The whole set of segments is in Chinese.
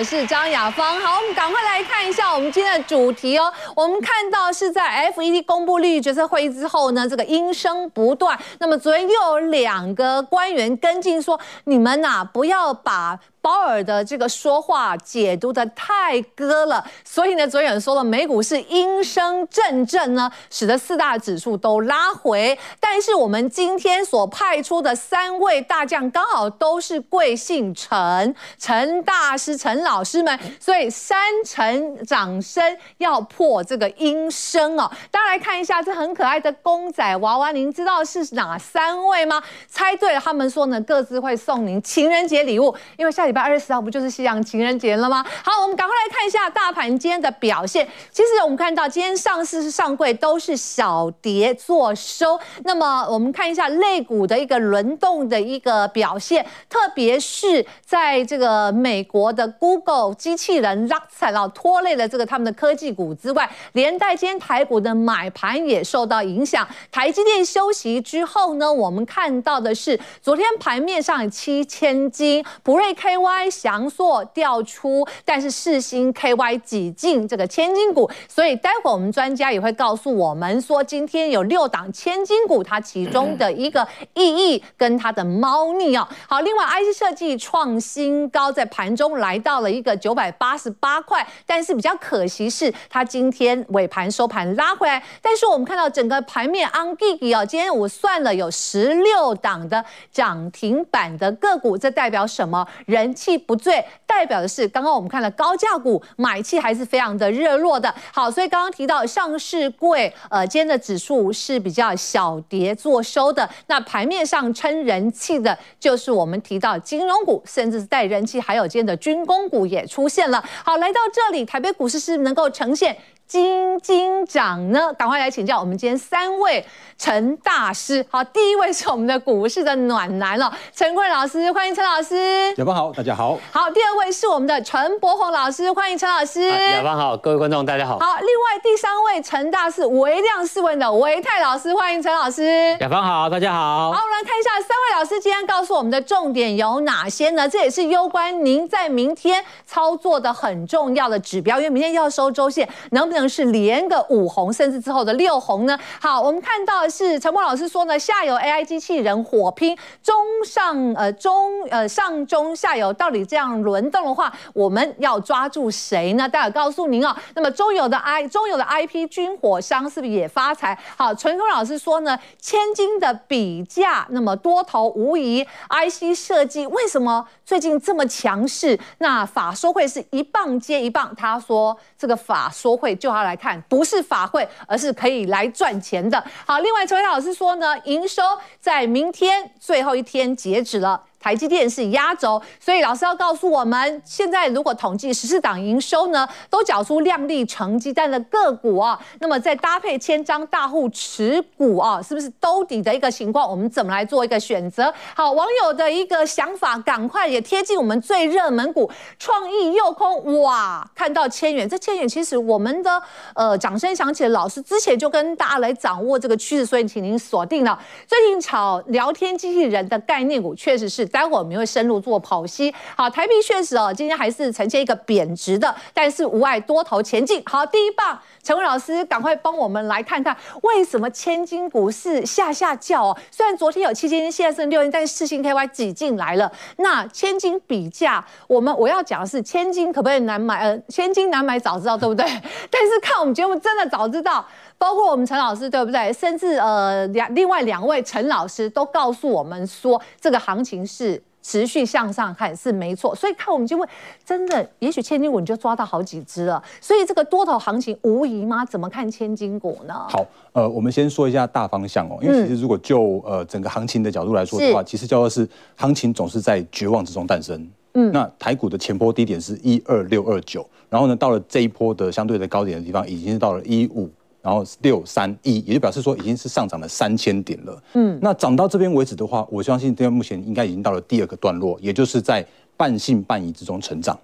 我是张雅芳。好，我们赶快来看一下我们今天的主题哦。我们看到是在 FED 公布利率决策会议之后呢，这个音声不断。那么昨天又有两个官员跟进说，你们呐、不要把。鲍尔的这个说话解读得太鸽了，所以呢，昨天说了美股是音声阵阵呢，使得四大指数都拉回。但是我们今天所派出的三位大将刚好都是贵姓陈，陈大师、陈老师们，所以三陈掌声要破这个音声哦。大家来看一下这很可爱的公仔娃娃，您知道是哪三位吗？猜对了，他们说呢，各自会送您情人节礼物，因为下。礼拜二十四号不就是西洋情人节了吗？好，我们赶快来看一下大盘今天的表现。其实我们看到今天上市是上柜都是小跌作收。那么我们看一下类股的一个轮动的一个表现，特别是在这个美国的 Google 机器人拉惨了，拖累了这个他们的科技股之外，连带今天台股的买盘也受到影响。台积电休息之后呢，我们看到的是昨天盘面上七千金普瑞 K。Y 祥硕调出，但是世星 KY 挤进这个千金股，所以待会儿我们专家也会告诉我们说，今天有六档千金股，它其中的一个意义跟它的猫腻哦。好，另外 IC 设计创新高，在盘中来到了一个九百八十八块，但是比较可惜是它今天尾盘收盘拉回来，但是我们看到整个盘面 on gig 哦，今天我算了有十六档的涨停板的个股，这代表什么？人。气不醉，代表的是刚刚我们看了高价股买气还是非常的热络的。好，所以刚刚提到上市柜，呃，今天的指数是比较小跌做收的。那盘面上撑人气的，就是我们提到金融股，甚至是带人气，还有今天的军工股也出现了。好，来到这里，台北股市是能够呈现。金金涨呢？赶快来请教我们今天三位陈大师。好，第一位是我们的股市的暖男了，陈坤老师，欢迎陈老师。雅芳好，大家好。好，第二位是我们的陈柏宏老师，欢迎陈老师。雅芳好，各位观众大家好。好，另外第三位陈大师，惟量试问的维泰老师，欢迎陈老师。雅芳好，大家好。好，我们来看一下三位老师今天告诉我们的重点有哪些呢？这也是攸关您在明天操作的很重要的指标，因为明天要收周线，能不能？是连个五红，甚至之后的六红呢？好，我们看到是陈柏老师说呢，下游 AI 机器人火拼，中上呃中呃上中下游到底这样轮动的话，我们要抓住谁呢？待会告诉您哦。那么中游的 I 中游的 IP 军火商是不是也发财？好，陈坤老师说呢，千金的比价那么多头无疑，IC 设计为什么最近这么强势？那法说会是一棒接一棒，他说这个法说会就。他来看，不是法会，而是可以来赚钱的。好，另外，陈伟老师说呢，营收在明天最后一天截止了。台积电是压轴，所以老师要告诉我们，现在如果统计十四档营收呢，都缴出亮丽成绩单的个股啊，那么再搭配千张大户持股啊，是不是兜底的一个情况？我们怎么来做一个选择？好，网友的一个想法，赶快也贴近我们最热门股创意诱空哇！看到千元，这千元其实我们的呃掌声响起，老师之前就跟大家来掌握这个趋势，所以请您锁定了最近炒聊天机器人的概念股，确实是。待会我们会深入做剖析。好，台币确实哦，今天还是呈现一个贬值的，但是无碍多头前进。好，第一棒，陈文老师赶快帮我们来看看为什么千金股市下下叫哦。虽然昨天有七千金，现在剩六千，但是四星 KY 挤进来了。那千金比价，我们我要讲的是千金可不可以难买？呃，千金难买早知道对不对？但是看我们节目真的早知道，包括我们陈老师对不对？甚至呃两另外两位陈老师都告诉我们说，这个行情是。持续向上看是没错，所以看我们就会真的，也许千金股你就抓到好几只了。所以这个多头行情无疑吗？怎么看千金股呢？好，呃，我们先说一下大方向哦，因为其实如果就呃整个行情的角度来说的话，其实叫做是行情总是在绝望之中诞生。嗯，那台股的前波低点是一二六二九，然后呢，到了这一波的相对的高点的地方，已经是到了一五。然后六三一，也就表示说已经是上涨了三千点了。嗯，那涨到这边为止的话，我相信现在目前应该已经到了第二个段落，也就是在半信半疑之中成长。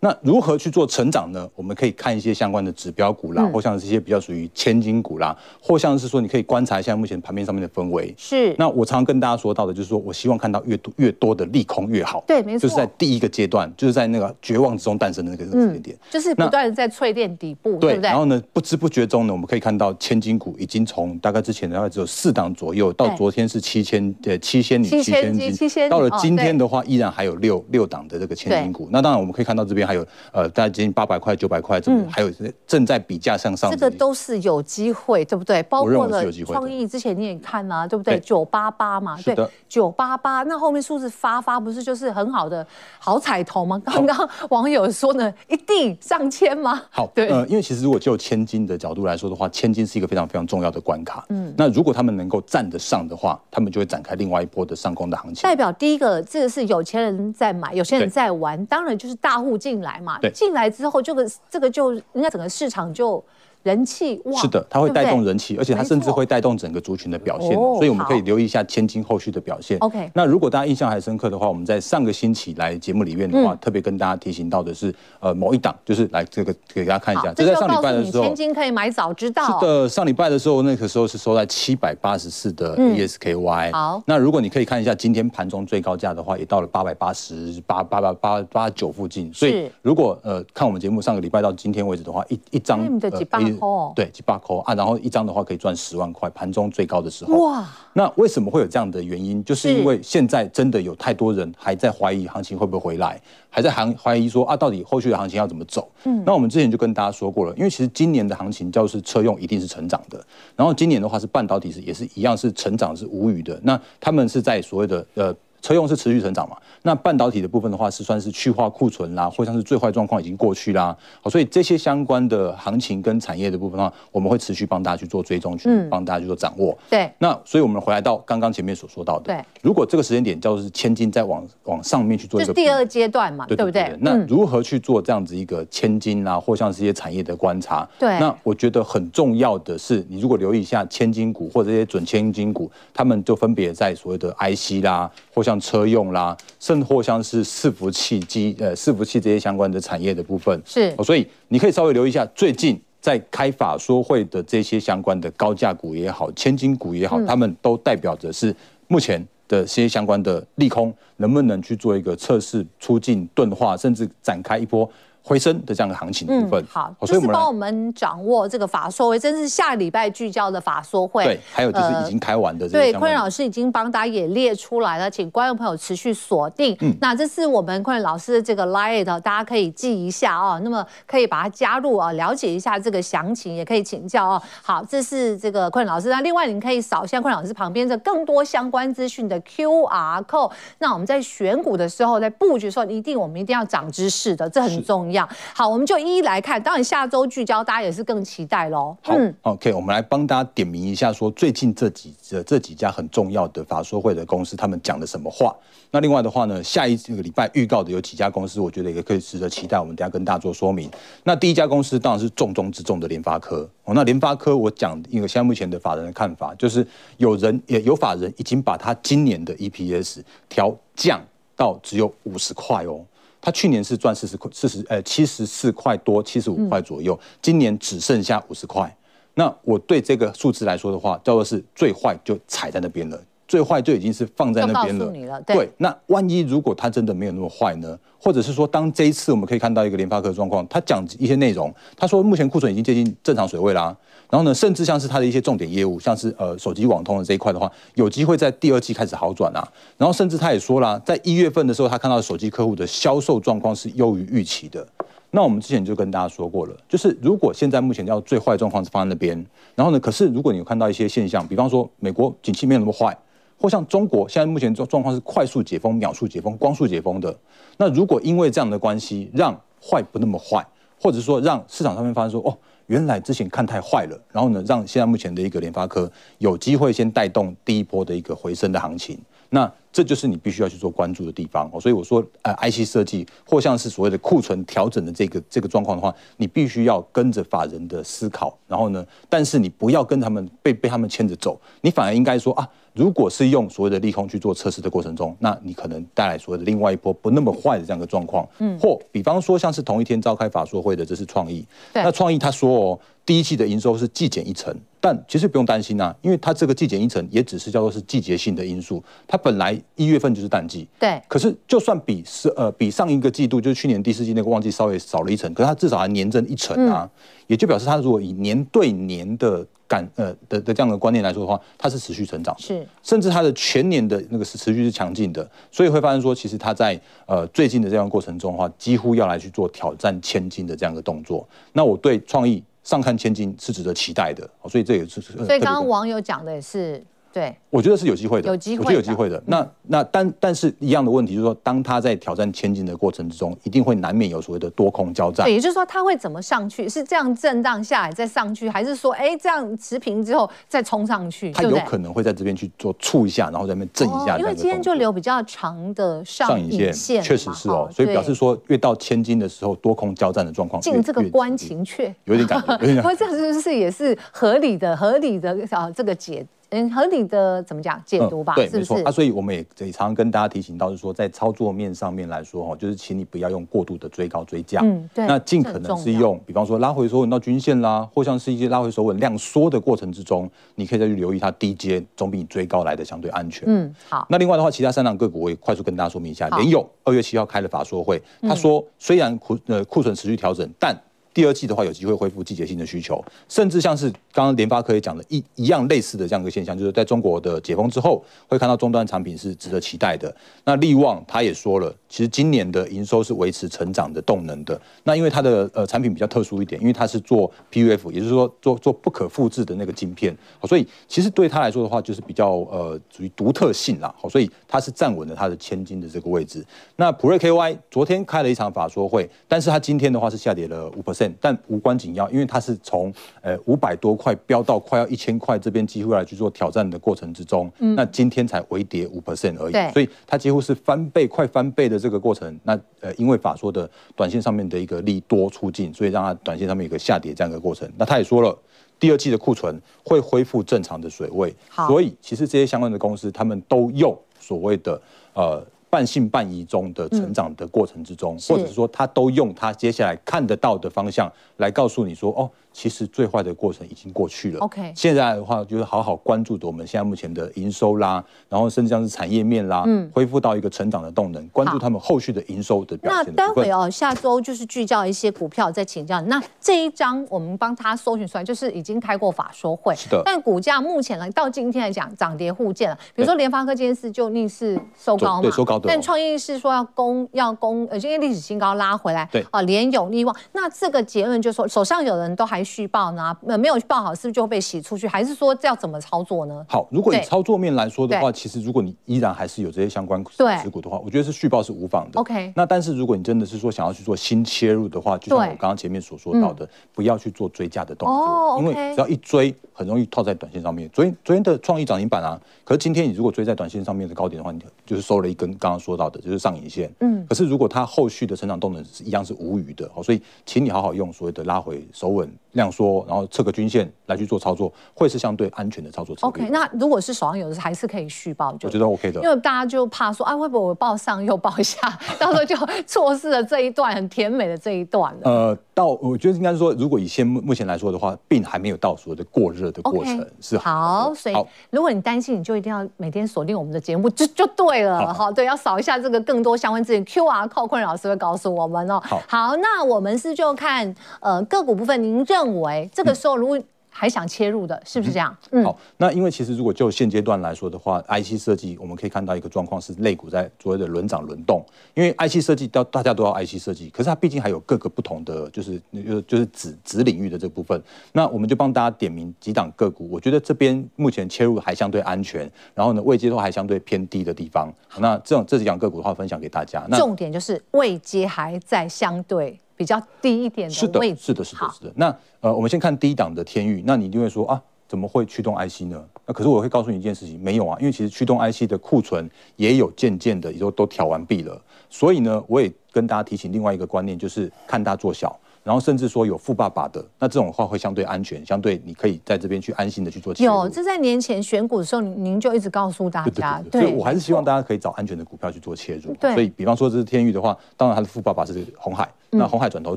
那如何去做成长呢？我们可以看一些相关的指标股啦，嗯、或像是一些比较属于千金股啦，或像是说你可以观察一下目前盘面上面的氛围。是。那我常常跟大家说到的，就是说我希望看到越多越多的利空越好。对，没错。就是在第一个阶段，就是在那个绝望之中诞生的那个时间点、嗯，就是不断的在淬炼底部，对不对？然后呢，不知不觉中呢，我们可以看到千金股已经从大概之前大概只有四档左右，到昨天是七千呃七仙女七千金，七千到了今天的话，依然还有六六档的这个千金股。那当然我们可以看到这边还有呃大概接近八百块、九百块，这么还有正在比价向上。这个都是有机会，对不对？包括了创意之前你也看啊，对不对？九八八嘛，对，九八八。那后面数字发发不是就是很好的好彩头吗？刚刚网友说呢，一定上千吗？好，对，呃，因为其实如果就千金的角度来说的话，千金是一个非常非常重要的关卡。嗯，那如果他们能够站得上的话，他们就会展开另外一波的上攻的行情。代表第一个，这个是有钱人在买，有钱人在玩，当然就是大户进来嘛。进来之后，这个这个就人家整个市场就。人气旺，是的，它会带动人气，而且它甚至会带动整个族群的表现，所以我们可以留意一下千金后续的表现。OK，那如果大家印象还深刻的话，我们在上个星期来节目里面的话，特别跟大家提醒到的是，呃，某一档就是来这个给大家看一下，就在上礼拜的时候，千金可以买早知道。是的，上礼拜的时候，那个时候是收在七百八十四的 ESKY。好，那如果你可以看一下今天盘中最高价的话，也到了八百八十八八八八八九附近。所以如果呃看我们节目上个礼拜到今天为止的话，一一张呃对几百。啊，然后一张的话可以赚十万块，盘中最高的时候。哇，那为什么会有这样的原因？就是因为现在真的有太多人还在怀疑行情会不会回来，还在行怀疑说啊，到底后续的行情要怎么走？嗯，那我们之前就跟大家说过了，因为其实今年的行情就是车用一定是成长的，然后今年的话是半导体是也是一样是成长是无语的，那他们是在所谓的呃。车用是持续成长嘛？那半导体的部分的话，是算是去化库存啦，或像是最坏状况已经过去啦。好，所以这些相关的行情跟产业的部分的话，我们会持续帮大家去做追踪，去帮大家去做掌握。对。那所以我们回来到刚刚前面所说到的，对。如果这个时间点叫做是千金再往往上面去做一个，就是第二阶段嘛，对不对？那如何去做这样子一个千金啊，或像是一些产业的观察？对。那我觉得很重要的是，你如果留意一下千金股或者这些准千金股，他们就分别在所谓的 IC 啦，或像车用啦。甚或像是伺服器机呃伺服器这些相关的产业的部分是，所以你可以稍微留意一下，最近在开法说会的这些相关的高价股也好，千金股也好，他们都代表着是目前的这些相关的利空能不能去做一个测试、出境钝化，甚至展开一波。回升的这样的行情的部分，嗯、好，就是帮我们掌握这个法说会，真是下礼拜聚焦的法说会。对，还有就是已经开完的这个。对，坤仁老师已经帮大家也列出来了，请观众朋友持续锁定。嗯，那这是我们坤仁老师的这个 Line，大家可以记一下哦。那么可以把它加入啊，了解一下这个详情，也可以请教哦。好，这是这个坤仁老师。那另外，您可以扫一下昆仁老师旁边的更多相关资讯的 QR code。那我们在选股的时候，在布局的时候，一定我们一定要长知识的，这很重要。好，我们就一一来看。当然，下周聚焦，大家也是更期待喽。好、嗯、，OK，我们来帮大家点名一下，说最近这几这这几家很重要的法说会的公司，他们讲的什么话？那另外的话呢，下一个礼拜预告的有几家公司，我觉得也可以值得期待。我们等下跟大家做说明。那第一家公司当然是重中之重的联发科。哦，那联发科我讲一个现在目前的法人的看法，就是有人也有法人已经把他今年的 EPS 调降到只有五十块哦。他去年是赚四十块，四十呃七十四块多，七十五块左右，今年只剩下五十块。那我对这个数字来说的话，叫做是最坏就踩在那边了。最坏就已经是放在那边了，了对。对，那万一如果它真的没有那么坏呢？或者是说，当这一次我们可以看到一个联发科的状况，他讲一些内容，他说目前库存已经接近正常水位啦。然后呢，甚至像是他的一些重点业务，像是呃手机网通的这一块的话，有机会在第二季开始好转啊。然后甚至他也说了，在一月份的时候，他看到手机客户的销售状况是优于预期的。那我们之前就跟大家说过了，就是如果现在目前要最坏状况是放在那边，然后呢，可是如果你有看到一些现象，比方说美国景气没有那么坏。或像中国现在目前状状况是快速解封、秒速解封、光速解封的。那如果因为这样的关系，让坏不那么坏，或者说让市场上面发现说，哦，原来之前看太坏了，然后呢，让现在目前的一个联发科有机会先带动第一波的一个回升的行情。那这就是你必须要去做关注的地方哦。所以我说，呃，IC 设计或像是所谓的库存调整的这个这个状况的话，你必须要跟着法人的思考，然后呢，但是你不要跟他们被被他们牵着走，你反而应该说啊。如果是用所谓的利空去做测试的过程中，那你可能带来所谓的另外一波不那么坏的这样一个状况。嗯，或比方说像是同一天召开法说会的，这是创意。那创意他说哦，第一季的营收是季减一成，但其实不用担心啊，因为它这个季减一成也只是叫做是季节性的因素，它本来一月份就是淡季。对，可是就算比是呃比上一个季度就是去年第四季那个旺季稍微少了一成，可是它至少还年增一成啊，嗯、也就表示它如果以年对年的。感呃的的这样的观念来说的话，它是持续成长，是，甚至它的全年的那个是持续是强劲的，所以会发现说，其实它在呃最近的这样过程中的话，几乎要来去做挑战千金的这样的动作。那我对创意上看千金是值得期待的，所以这也是。所以刚刚网友讲的也是。对，我觉得是有机会的，有机会，我觉得有机会的。那那但但是一样的问题就是说，当他在挑战千金的过程之中，一定会难免有所谓的多空交战。对，也就是说，他会怎么上去？是这样震荡下来再上去，还是说，哎，这样持平之后再冲上去？他有可能会在这边去做触一下，然后在那边震一下。因为今天就留比较长的上影线，确实是哦。所以表示说，越到千金的时候，多空交战的状况进这个关情阙，有点感觉。有点感觉。这是不是也是合理的？合理的啊，这个解。嗯，合理的怎么讲解读吧？对，没错啊。所以我们也也常常跟大家提醒到，是说在操作面上面来说，哈，就是请你不要用过度的追高追价。嗯，对。那尽可能是用，比方说拉回收稳到均线啦，或像是一些拉回收稳量缩的过程之中，你可以再去留意它低阶，总比你追高来的相对安全。嗯，好。那另外的话，其他三档个股我也快速跟大家说明一下。联友二月七号开了法说会，他说虽然库呃库存持续调整，但第二季的话，有机会恢复季节性的需求，甚至像是刚刚联发科也讲的一一样类似的这样一个现象，就是在中国的解封之后，会看到终端产品是值得期待的。那力旺他也说了，其实今年的营收是维持成长的动能的。那因为它的呃产品比较特殊一点，因为它是做 PUF，也就是说做做不可复制的那个晶片，所以其实对他来说的话，就是比较呃属于独特性啦。好，所以它是站稳了它的千金的这个位置。那普瑞 KY 昨天开了一场法说会，但是它今天的话是下跌了五 percent。但无关紧要，因为它是从呃五百多块飙到快要一千块，这边几乎来去做挑战的过程之中，嗯、那今天才微跌五 percent 而已，对所以它几乎是翻倍，快翻倍的这个过程。那呃，因为法说的短线上面的一个利多出尽，所以让它短线上面有一个下跌这样一个过程。那他也说了，第二季的库存会恢复正常的水位，好所以其实这些相关的公司，他们都用所谓的呃。半信半疑中的成长的过程之中，或者是说他都用他接下来看得到的方向来告诉你说，哦。其实最坏的过程已经过去了。OK，现在的话就是好好关注着我们现在目前的营收啦，然后甚至像是产业面啦，嗯，恢复到一个成长的动能，关注他们后续的营收的表现的。那待会哦，下周就是聚焦一些股票再请教。那这一张我们帮他搜寻出来，就是已经开过法说会，是的。但股价目前来到今天来讲，涨跌互见了。比如说联发科今天是就逆势收高嘛，对，收高的。但创意是说要攻要攻，呃，今天历史新高拉回来，对啊，联咏力旺。那这个结论就是说，手上有人都还。续报呢？呃，没有报好，是不是就会被洗出去？还是说这要怎么操作呢？好，如果以操作面来说的话，其实如果你依然还是有这些相关持股的话，我觉得是续报是无妨的。OK。那但是如果你真的是说想要去做新切入的话，就像我刚刚前面所说到的，不要去做追加的动作，因为只要一追，很容易套在短线上面。昨天昨天的创意涨停板啊，可是今天你如果追在短线上面的高点的话，你就是收了一根刚刚说到的，就是上影线。嗯。可是如果它后续的成长动能是一样是无余的，好，所以请你好好用所谓的拉回守稳。量缩，然后测个均线来去做操作，会是相对安全的操作策略。OK，那如果是手上有的还是可以续报，我觉得 OK 的。因为大家就怕说，啊，会不会我报上又报下，到时候就错失了这一段很甜美的这一段了。呃，到我觉得应该是说，如果以现目目前来说的话，并还没有到所谓的过热的过程.是好。好，所以如果你担心，你就一定要每天锁定我们的节目，就就对了。好，对，要扫一下这个更多相关资讯，QR code 坤仁老师会告诉我们哦。好，好，那我们是就看呃个股部分，您认为这个时候？如果还想切入的，是不是这样？嗯，好，那因为其实如果就现阶段来说的话，IC 设计我们可以看到一个状况是类股在所谓的轮涨轮动，因为 IC 设计到大家都要 IC 设计，可是它毕竟还有各个不同的就是就就是子子领域的这部分，那我们就帮大家点名几档个股，我觉得这边目前切入还相对安全，然后呢位阶都还相对偏低的地方，那这种这几档个股的话分享给大家，那重点就是位阶还在相对。比较低一点的位置，是的，是的，是的，是的。那呃，我们先看第一档的天域，那你一定会说啊，怎么会驱动 IC 呢？那可是我会告诉你一件事情，没有啊，因为其实驱动 IC 的库存也有渐渐的也都都调完毕了，所以呢，我也跟大家提醒另外一个观念，就是看大做小。然后甚至说有富爸爸的，那这种话会相对安全，相对你可以在这边去安心的去做切入。有，这在年前选股的时候，您就一直告诉大家。对，所以我还是希望大家可以找安全的股票去做切入。对，所以比方说这是天域的话，当然他的富爸爸是红海，那红海转投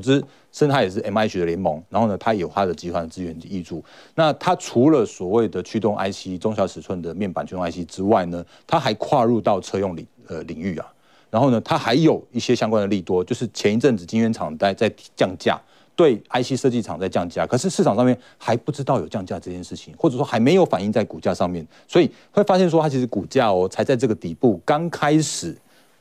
资，甚至他也是 MIH 的联盟，然后呢，他有他的集团的资源挹注。那他除了所谓的驱动 IC 中小尺寸的面板驱动 IC 之外呢，他还跨入到车用领呃领域啊。然后呢，它还有一些相关的利多，就是前一阵子晶圆厂在在降价，对 IC 设计厂在降价，可是市场上面还不知道有降价这件事情，或者说还没有反映在股价上面，所以会发现说它其实股价哦才在这个底部刚开始，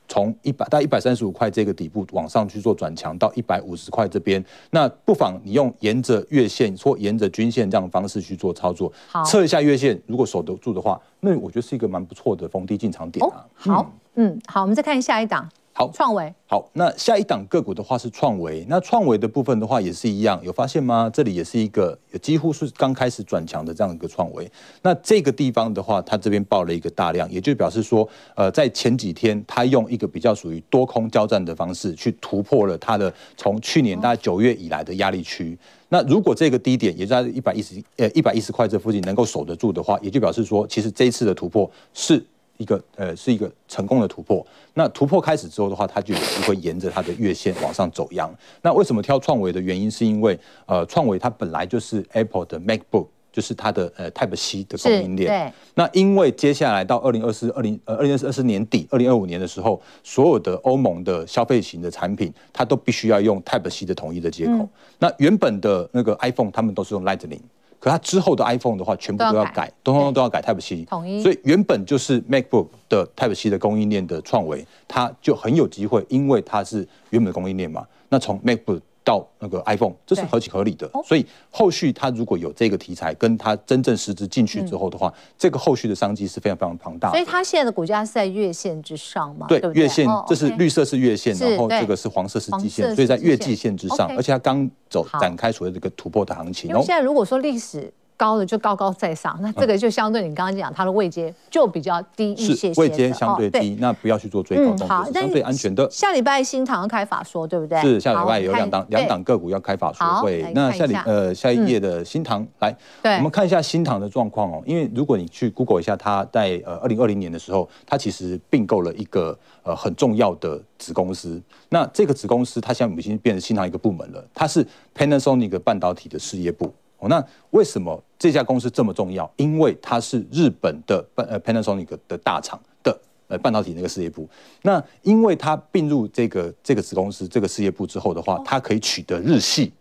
从一百到一百三十五块这个底部往上去做转强到一百五十块这边，那不妨你用沿着月线或沿着均线这样的方式去做操作，测一下月线，如果守得住的话，那我觉得是一个蛮不错的逢低进场点啊。好。嗯嗯，好，我们再看下一档。好，创维。好，那下一档个股的话是创维。那创维的部分的话也是一样，有发现吗？这里也是一个几乎是刚开始转强的这样一个创维。那这个地方的话，它这边爆了一个大量，也就表示说，呃，在前几天它用一个比较属于多空交战的方式去突破了它的从去年大概九月以来的压力区。那如果这个低点也在一百一十呃一百一十块这附近能够守得住的话，也就表示说，其实这一次的突破是。一个呃是一个成功的突破，那突破开始之后的话，它就有机会沿着它的月线往上走阳。那为什么挑创维的原因，是因为呃创维它本来就是 Apple 的 MacBook，就是它的呃 Type C 的供应链。对。那因为接下来到二零二四、二零呃二零二四年底、二零二五年的时候，所有的欧盟的消费型的产品，它都必须要用 Type C 的统一的接口。嗯、那原本的那个 iPhone，他们都是用 Lightning。可它之后的 iPhone 的话，全部都要改，通通都要改 Type C，统一。所以原本就是 MacBook 的 Type C 的供应链的创维，它就很有机会，因为它是原本的供应链嘛。那从 MacBook 到那个 iPhone，这是合情合理的。所以后续它如果有这个题材，跟它真正实质进去之后的话，嗯、这个后续的商机是非常非常庞大的。所以它现在的股价是在月线之上吗？对月线，这是绿色是月线，然后这个是黄色是季线，所以在月季线之上，而且它刚走展开所谓这个突破的行情。因为现在如果说历史。高的就高高在上，那这个就相对你刚刚讲它的位阶就比较低一些些，位阶相对低，那不要去做追高动作，好，相对安全的。下礼拜新唐要开法说，对不对？是下礼拜有两档两档个股要开法说会。那下礼呃下一页的新唐来，我们看一下新唐的状况哦。因为如果你去 Google 一下，它在呃二零二零年的时候，它其实并购了一个呃很重要的子公司。那这个子公司它现在已经变成新唐一个部门了，它是 Panasonic 半导体的事业部。哦，那为什么这家公司这么重要？因为它是日本的半呃 Panasonic 的大厂的呃半导体那个事业部。那因为它并入这个这个子公司这个事业部之后的话，它可以取得日系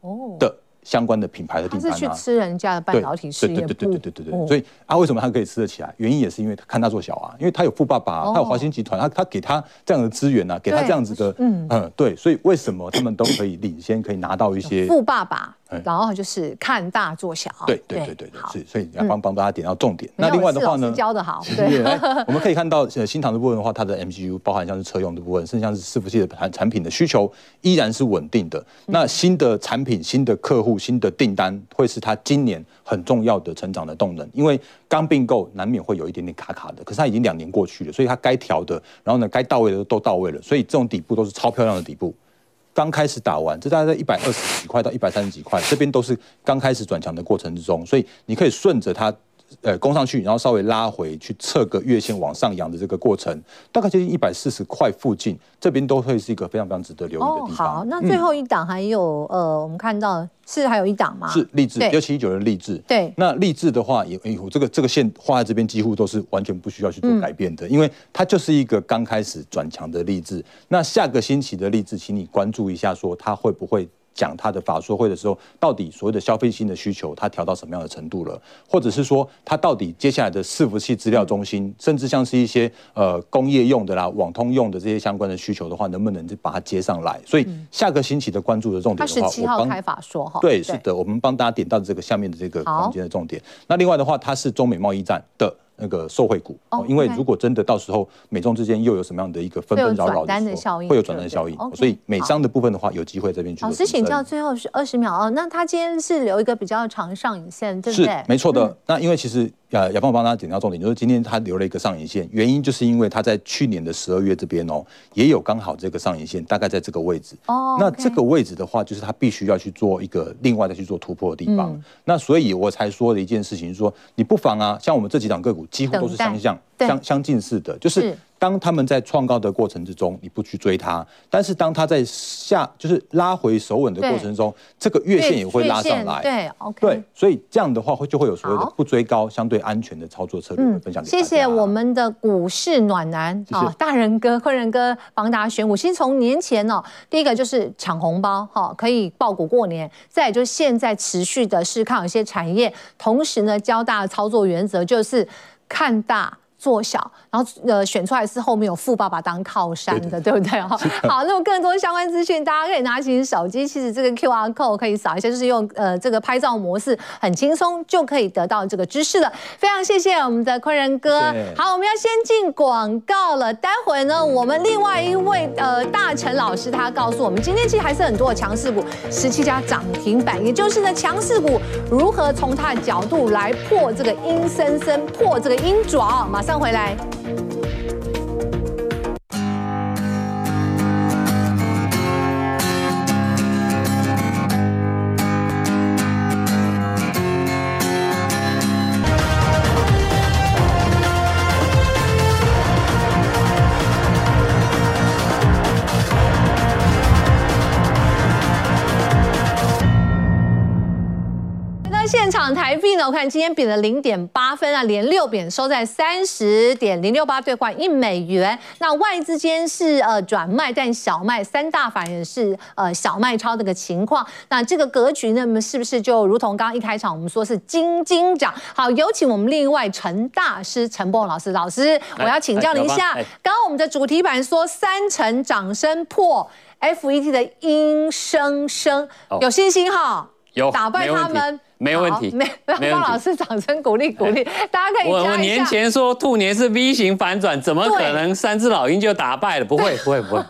哦的。相关的品牌的订单啊，是去吃人家的半导体事业部，对对对对对对对，对。所以啊，为什么它可以吃得起来？原因也是因为看它做小啊，因为它有富爸爸，它有华兴集团，它它给它这样的资源啊，给它这样子的，嗯嗯，对。所以为什么他们都可以领先，可以拿到一些富爸爸？然后就是看大做小，对对对对对，是，所以要帮帮大家点到重点。那另外的话呢，教的好，对，我们可以看到呃新唐的部分的话，它的 MGU 包含像是车用的部分，甚至像是伺服器的产产品的需求依然是稳定的。那新的产品、新的客户、新的订单，会是它今年很重要的成长的动能。因为刚并购难免会有一点点卡卡的，可是它已经两年过去了，所以它该调的，然后呢该到位的都到位了，所以这种底部都是超漂亮的底部。刚开始打完，这大概在一百二十几块到一百三十几块，这边都是刚开始转强的过程之中，所以你可以顺着它。呃，攻上去，然后稍微拉回去，测个月线往上扬的这个过程，大概接近一百四十块附近，这边都会是一个非常非常值得留意的地方。哦、好，那最后一档还有、嗯、呃，我们看到是还有一档吗？是励志六七一九的励志。对，那励志的话也，哎，我这个这个线画在这边几乎都是完全不需要去做改变的，嗯、因为它就是一个刚开始转强的励志。那下个星期的励志，请你关注一下，说它会不会。讲他的法说会的时候，到底所谓的消费性的需求，它调到什么样的程度了？或者是说，它到底接下来的伺服器资料中心，甚至像是一些呃工业用的啦、网通用的这些相关的需求的话，能不能就把它接上来？所以下个星期的关注的重点的话，他十七号开法说哈，对，是的，我们帮大家点到这个下面的这个空间的重点。那另外的话，它是中美贸易战的。那个受惠股，哦因为如果真的到时候美中之间又有什么样的一个纷纷扰扰的效应，会有转单效应，所以美商的部分的话，有机会这边去。老师请教，最后是二十秒哦。那他今天是留一个比较长上影线，对不对？是没错的。那因为其实呃，亚芳我帮大家点到重点，就是今天它留了一个上影线，原因就是因为它在去年的十二月这边哦，也有刚好这个上影线，大概在这个位置。哦，那这个位置的话，就是它必须要去做一个另外再去做突破的地方。嗯、那所以我才说的一件事情，就是说你不妨啊，像我们这几档个股几乎都是相像、相相近似的，就是。当他们在创高的过程之中，你不去追它，但是当它在下就是拉回守稳的过程中，这个月线也会拉上来。对，OK。对，所以这样的话会就会有所谓的不追高、相对安全的操作策略分享给大家。谢谢我们的股市暖男啊，大人哥、坤仁哥帮大家选股。其实从年前哦，第一个就是抢红包哈，可以抱股过年；再就是现在持续的是看有些产业，同时呢教大的操作原则就是看大。做小，然后呃选出来是后面有富爸爸当靠山的，对，不对？哈，好，那么更多相关资讯，大家可以拿起手机，其实这个 QR code 可以扫一下，就是用呃这个拍照模式，很轻松就可以得到这个知识了。非常谢谢我们的坤仁哥。好，我们要先进广告了，待会呢，我们另外一位呃大成老师他告诉我们，今天其实还是很多的强势股，十七家涨停板，也就是呢强势股如何从他的角度来破这个阴森森，破这个阴爪，马上。回来。现场台币呢？我看今天贬了零点八分啊，连六贬，收在三十点零六八兑换一美元。那外资间是呃转卖，但小卖，三大法人是呃小卖超这个情况。那这个格局呢，那么是不是就如同刚刚一开场我们说是金金涨？好，有请我们另外陈大师陈波老师，老师，我要请教您一下，刚刚我们的主题板说三成掌声破 FET 的阴生生，有信心哈？有打败他们。没问题，没没帮老师掌声鼓励鼓励，大家可以我。我年前说兔年是 V 型反转，怎么可能三只老鹰就打败了？不会 不会不会，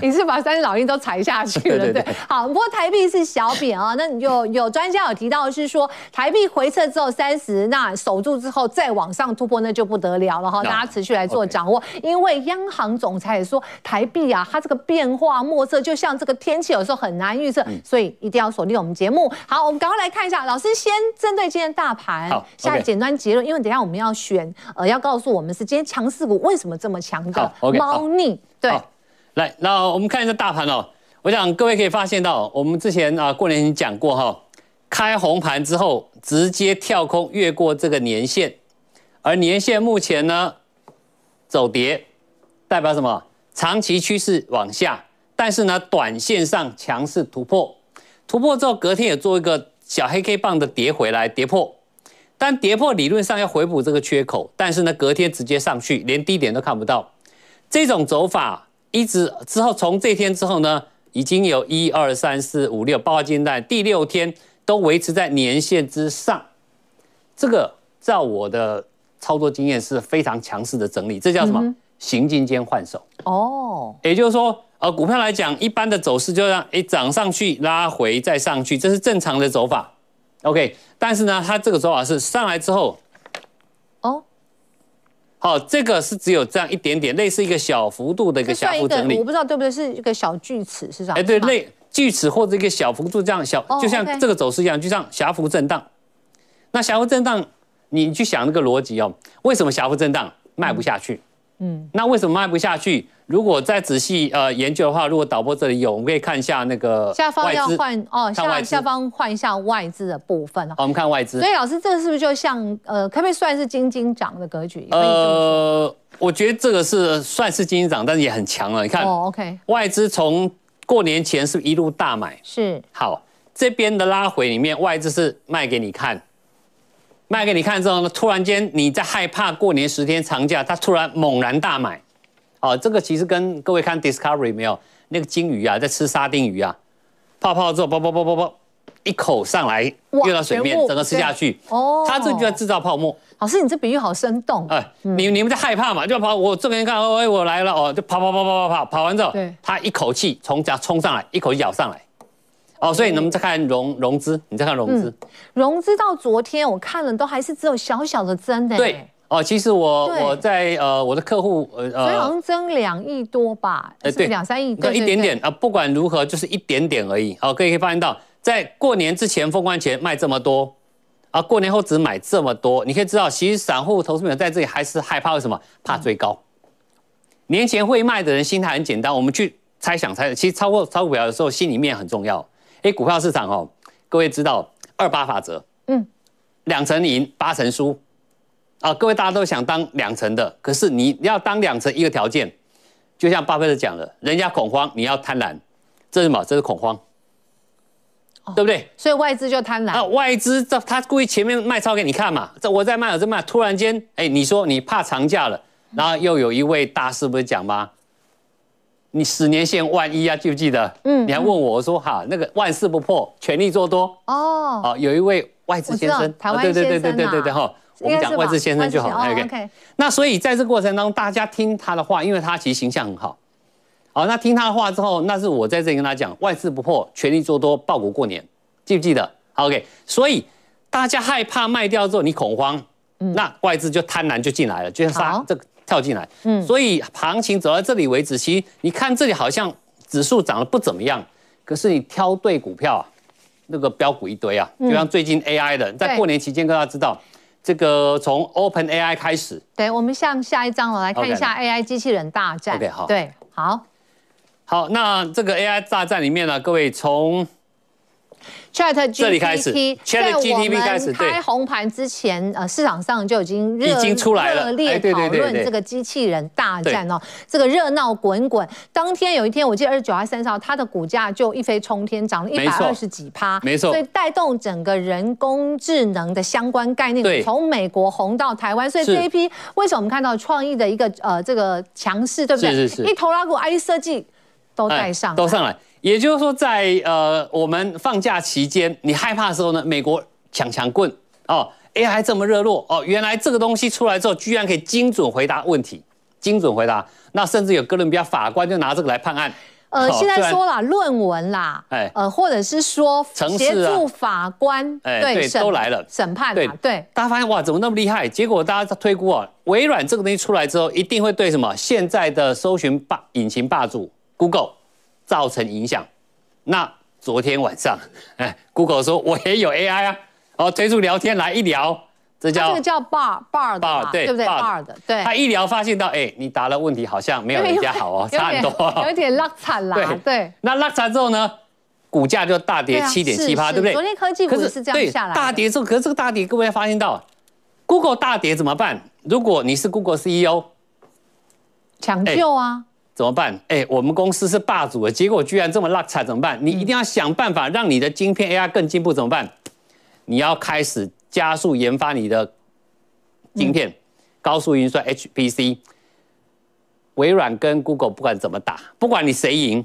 你是把三只老鹰都踩下去了，对对，对。好，不过台币是小贬啊，那有有专家有提到是说台币回撤之后三十，那守住之后再往上突破那就不得了了哈，大家持续来做掌握，因为央行总裁也说台币啊，它这个变化莫测，就像这个天气有时候很难预测，所以一定要锁定我们节目。好，我们赶快来看一下老师。先针对今天大盘下简单结论，因为等下我们要选，呃，要告诉我们是今天强势股为什么这么强的猫腻。对，来，那我们看一下大盘哦。我想各位可以发现到，我们之前啊过年已经讲过哈，开红盘之后直接跳空越过这个年线，而年线目前呢走跌，代表什么？长期趋势往下，但是呢短线上强势突破，突破之后隔天也做一个。小黑 K 棒的跌回来，跌破，但跌破理论上要回补这个缺口，但是呢，隔天直接上去，连低点都看不到。这种走法一直之后，从这天之后呢，已经有一二三四五六，包括今天第六天都维持在年线之上。这个照我的操作经验是非常强势的整理，这叫什么？行进间换手。哦，也就是说。呃，股票来讲，一般的走势就让诶涨上去，拉回再上去，这是正常的走法。OK，但是呢，它这个走法是上来之后，哦，好，这个是只有这样一点点，类似一个小幅度的一个小幅整理。我不知道对不对，是一个小锯齿是这样。哎，对，类锯齿或者一个小幅度这样小，就像这个走势一样，就像狭幅震荡。那狭幅震荡，你去想那个逻辑哦，为什么狭幅震荡卖不下去？嗯，那为什么卖不下去？如果再仔细呃研究的话，如果导播这里有，我们可以看一下那个下方要换哦，下下方换一下外资的部分哦。好，我们看外资。所以老师，这个是不是就像呃，可不可以算是金金涨的格局？呃，我觉得这个是算是金金涨，但是也很强了。你看，哦，OK，外资从过年前是一路大买，是好，这边的拉回里面，外资是卖给你看，卖给你看之后呢，突然间你在害怕过年十天长假，它突然猛然大买。哦，这个其实跟各位看 Discovery 没有，那个金鱼啊，在吃沙丁鱼啊，泡泡之后，啵啵啵啵啵，一口上来，跃到水面，整个吃下去。哦，它这就在制造泡沫。老师，你这比喻好生动。哎、嗯，你你们在害怕嘛？就跑，我这边看，哎，我来了哦，就跑跑跑跑跑跑，跑完之后，对，它一口气从脚冲上来，一口气咬上来。哦，所以我们再看融融资，你再看融资，嗯，融资到昨天我看了都还是只有小小的增的。对，哦，其实我我在呃我的客户呃，所以好像增两亿多吧，呃对，两三亿，对，一点点啊，不管如何就是一点点而已。好，各位可以发现到，在过年之前封关前卖这么多，啊，过年后只买这么多，你可以知道，其实散户投资者在这里还是害怕为什么？怕追高。年前会卖的人心态很简单，我们去猜想猜，其实超过炒股票的时候，心里面很重要。哎，股票市场哦，各位知道二八法则，嗯，两成赢八成输，啊，各位大家都想当两成的，可是你要当两成一个条件，就像巴菲特讲的，人家恐慌，你要贪婪，这是什么？这是恐慌，哦、对不对？所以外资就贪婪啊，外资这他故意前面卖超给你看嘛，这我在卖，我在卖，突然间，哎，你说你怕长假了，然后又有一位大师不是讲吗？你十年线万一啊，记不记得？嗯，你还问我，我说哈，那个万事不破，全力做多。哦，哦，有一位外资先生，台湾先生，对对对对对对哈，我们讲外资先生就好。OK，那所以在这个过程当中，大家听他的话，因为他其实形象很好。好，那听他的话之后，那是我在这里跟他讲，外资不破，全力做多，报股过年，记不记得？OK，所以大家害怕卖掉之后你恐慌，那外资就贪婪就进来了，就像杀这个。跳进来，嗯，所以行情走到这里为止，其实你看这里好像指数涨得不怎么样，可是你挑对股票啊，那个标股一堆啊，就像最近 AI 的，在过年期间，大家知道这个从 Open AI 开始，对，我们向下一张了，来看一下 AI 机器人大战。OK，好，对，好，好，那这个 AI 大战里面呢，各位从。Chat GPT 在我们开红盘之前，呃，市场上就已经热热烈讨论这个机器人大战哦，这个热闹滚滚。当天有一天，我记得二十九号、三十号，它的股价就一飞冲天，涨了一百二十几趴，没错。所以带动整个人工智能的相关概念，从美国红到台湾。所以这一批为什么我们看到创意的一个呃这个强势，对不对？是是是。一头拉股 IC 设计都带上，都上来。也就是说在，在呃我们放假期间，你害怕的时候呢，美国抢抢棍。哦，AI 这么热络哦，原来这个东西出来之后，居然可以精准回答问题，精准回答，那甚至有哥伦比亚法官就拿这个来判案。呃，现在说了论文啦，哎，呃，或者是说协助法官，哎，对，都来了，审判，对对，大家发现哇，怎么那么厉害？结果大家推估啊，微软这个东西出来之后，一定会对什么？现在的搜寻霸引擎霸主 Google。造成影响。那昨天晚上，哎，Google 说我也有 AI 啊，哦，推出聊天来一聊，这叫这个叫 Bard Bard 的，对不对？bar 的对。他一聊发现到，哎，你答的问题好像没有人家好哦，差很多，有点落惨啦。对。那落惨之后呢，股价就大跌七点七八，对不对？昨天科技股是这样下来。大跌之后，可是这个大跌，各位发现到，Google 大跌怎么办？如果你是 Google CEO，抢救啊。怎么办？哎，我们公司是霸主的，结果居然这么落差，怎么办？你一定要想办法让你的晶片 AI 更进步，怎么办？你要开始加速研发你的晶片，高速运算 HPC。微软跟 Google 不管怎么打，不管你谁赢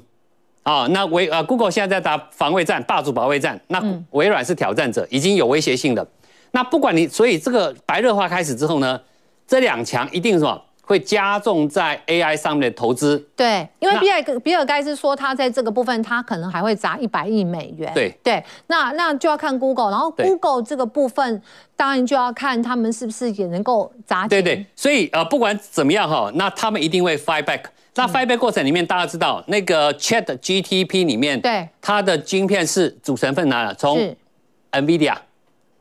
啊，那微呃 Google 现在在打防卫战，霸主保卫战，那微软是挑战者，已经有威胁性的。那不管你，所以这个白热化开始之后呢，这两强一定是什么？会加重在 AI 上面的投资，对，因为比尔比尔盖茨说他在这个部分，他可能还会砸一百亿美元，对。对，那那就要看 Google，然后 Google 这个部分当然就要看他们是不是也能够砸钱，对对，所以呃不管怎么样哈，那他们一定会 fight back，那 fight back 过程里面大家知道那个 Chat GTP 里面，对，它的晶片是主成分哪了？从 NVIDIA。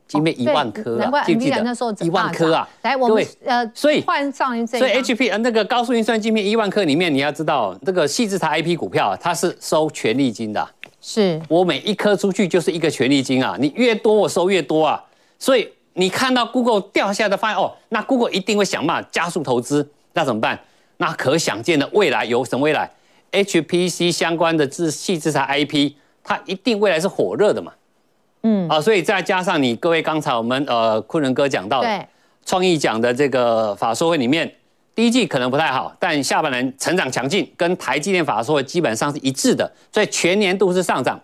晶片一万颗啊，记不记得？一万颗啊！来，我们呃，所以换上一这，所以 HP 呃那个高速运算晶片一万颗里面，你要知道，这个矽智财 IP 股票它是收权利金的，是我每一颗出去就是一个权利金啊，你越多我收越多啊，所以你看到 Google 掉下来的发现哦，那 Google 一定会想办法加速投资，那怎么办？那可想见的未来有什么未来？HPC 相关的智矽智财 IP，它一定未来是火热的嘛。嗯啊，所以再加上你各位刚才我们呃昆仑哥讲到的创意奖的这个法说会里面，第一季可能不太好，但下半年成长强劲，跟台积电法说会基本上是一致的，所以全年度是上涨。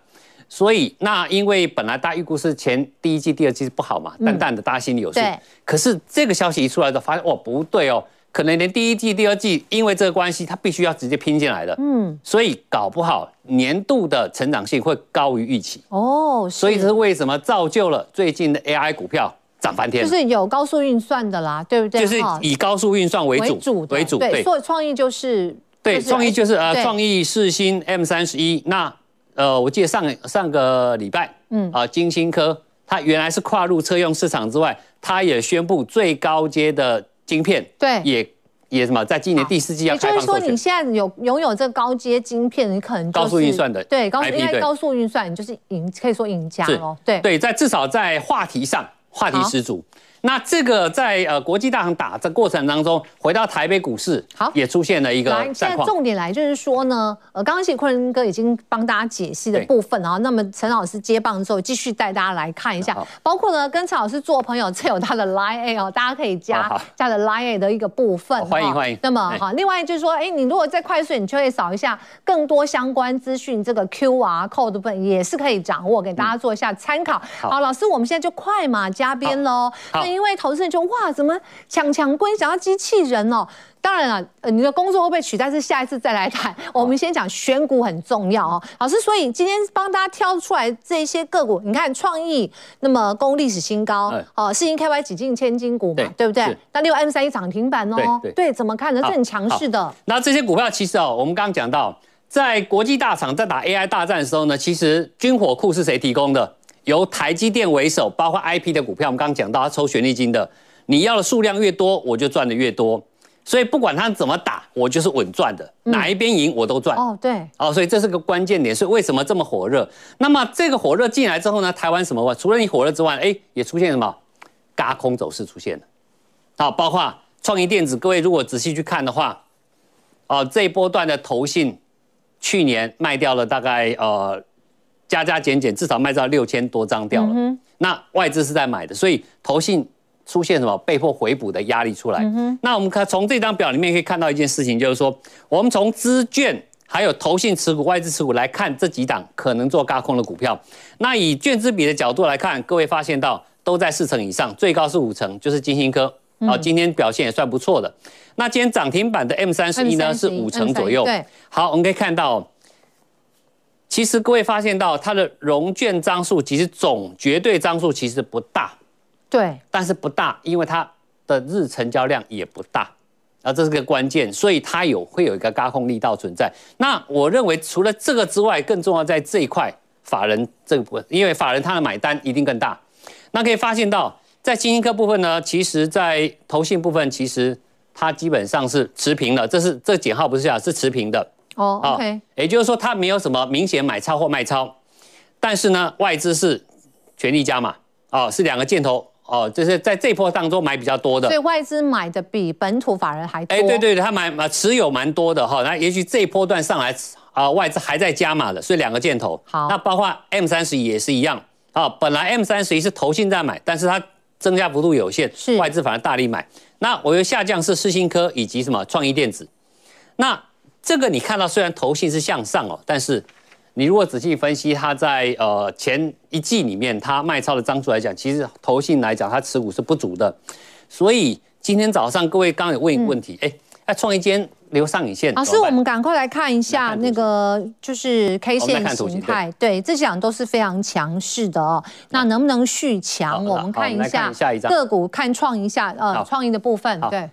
所以那因为本来大家预估是前第一季、第二季是不好嘛，淡淡的，大家心里有数。对。可是这个消息一出来的发现，哦不对哦，可能连第一季、第二季，因为这个关系，它必须要直接拼进来的。嗯，所以搞不好年度的成长性会高于预期。哦，所以这是为什么造就了最近的 AI 股票涨翻天？就是有高速运算的啦，对不对？就是以高速运算为主为主为主。对，所以创意就是对，创意就是呃，创意世芯 M 三十一。那呃，我记得上上个礼拜，嗯啊，金星科它原来是跨入车用市场之外，它也宣布最高阶的。晶片对，也也什么，在今年第四季要开放。也就是说，你现在有拥有这个高阶晶片，你可能、就是、高速运算的对高应该高速运算，你就是赢，可以说赢家哦。对对，在至少在话题上，话题十足。那这个在呃国际大行打的过程当中，回到台北股市，好，也出现了一个来。现在重点来就是说呢，呃，刚刚其实昆仑哥已经帮大家解析的部分啊，那么陈老师接棒之后，继续带大家来看一下，包括呢跟陈老师做朋友，这有他的 Line 哦，大家可以加加的 Line 的一个部分。欢迎欢迎。那么好，另外就是说，哎，你如果再快速，你就会扫一下更多相关资讯，这个 QR code 的部分也是可以掌握，给大家做一下参考。好，老师，我们现在就快马加鞭喽。那因为投资人就。哇，怎么抢抢归想要机器人哦？当然了，呃，你的工作会被取代，是下一次再来谈。我们先讲选股很重要哦，老师。所以今天帮大家挑出来这些个股，你看创意那么攻历史新高，哦，世芯 KY 几进千金股嘛，对不对？那六 M 三一涨停板哦，对，怎么看呢？是很强势的。那这些股票其实哦，我们刚刚讲到，在国际大厂在打 AI 大战的时候呢，其实军火库是谁提供的？由台积电为首，包括 IP 的股票，我们刚刚讲到，他抽权利金的。你要的数量越多，我就赚的越多，所以不管他怎么打，我就是稳赚的，嗯、哪一边赢我都赚。哦，对，哦，所以这是个关键点，是为什么这么火热？那么这个火热进来之后呢，台湾什么？除了你火热之外，哎，也出现什么？嘎空走势出现了。好，包括创意电子，各位如果仔细去看的话，哦，这一波段的投信去年卖掉了大概呃加加减减，至少卖到六千多张掉了。嗯、那外资是在买的，所以投信。出现什么被迫回补的压力出来？嗯、那我们看从这张表里面可以看到一件事情，就是说我们从资券还有投信持股、外资持股来看这几档可能做轧空的股票。那以券资比的角度来看，各位发现到都在四成以上，最高是五成，就是金星科。好、嗯，今天表现也算不错的。那今天涨停板的 M 三十一呢是五成左右。对，好，我们可以看到，其实各位发现到它的融券张数其实总绝对张数其实不大。对，但是不大，因为它的日成交量也不大，啊，这是个关键，所以它有会有一个高控力道存在。那我认为除了这个之外，更重要在这一块法人这个部分，因为法人他的买单一定更大。那可以发现到，在新兴科部分呢，其实在投信部分，其实它基本上是持平的，这是这减号不是这样，是持平的。哦，OK，也就是说它没有什么明显买超或卖超，但是呢，外资是全力加码，哦，是两个箭头。哦，就是在这波当中买比较多的，所以外资买的比本土法人还多。哎，对对对，他买啊持有蛮多的哈。那也许这一波段上来啊，外资还在加码的，所以两个箭头。好，那包括 M 三十一也是一样啊。本来 M 三十一是投信在买，但是它增加幅度有限，是外资反而大力买。那我又下降是世新科以及什么创意电子。那这个你看到虽然头信是向上哦，但是。你如果仔细分析，它在呃前一季里面，它卖超的张数来讲，其实头信来讲，它持股是不足的。所以今天早上各位刚刚有问一个问题，哎、嗯，那创意间留上影线。老师，我们赶快来看一下那个就是 K 线形态，对，这几档都是非常强势的哦。那能不能续强？我们看一下个股，看创一下呃创意的部分，对。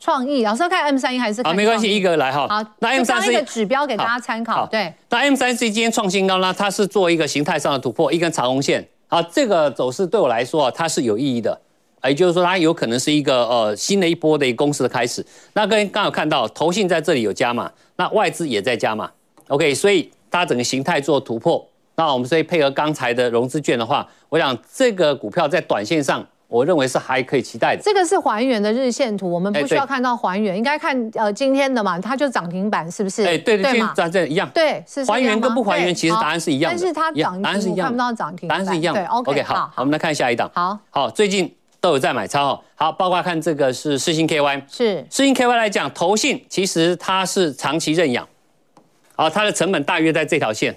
创意，老师要看 M 三一还是看？好，没关系，一个来哈。好，那 M 三一个指标给大家参考。对，那 M 三十一今天创新高呢，它是做一个形态上的突破，一根长红线。好，这个走势对我来说啊，它是有意义的，也就是说它有可能是一个呃新的一波的一个公司的开始。那跟刚刚有看到，投信在这里有加码，那外资也在加码。OK，所以它整个形态做突破。那我们所以配合刚才的融资券的话，我想这个股票在短线上。我认为是还可以期待的。这个是还原的日线图，我们不需要看到还原，应该看呃今天的嘛，它就涨停板是不是？哎，对对，今天在这一样。对，是还原跟不还原，其实答案是一样的。但是它涨，答案是一样，看不到涨停，答案是一样。对，OK，好，我们来看下一档。好，好，最近都有在买超。好，包括看这个是世星 KY，是世星 KY 来讲，投信其实它是长期认养，好，它的成本大约在这条线，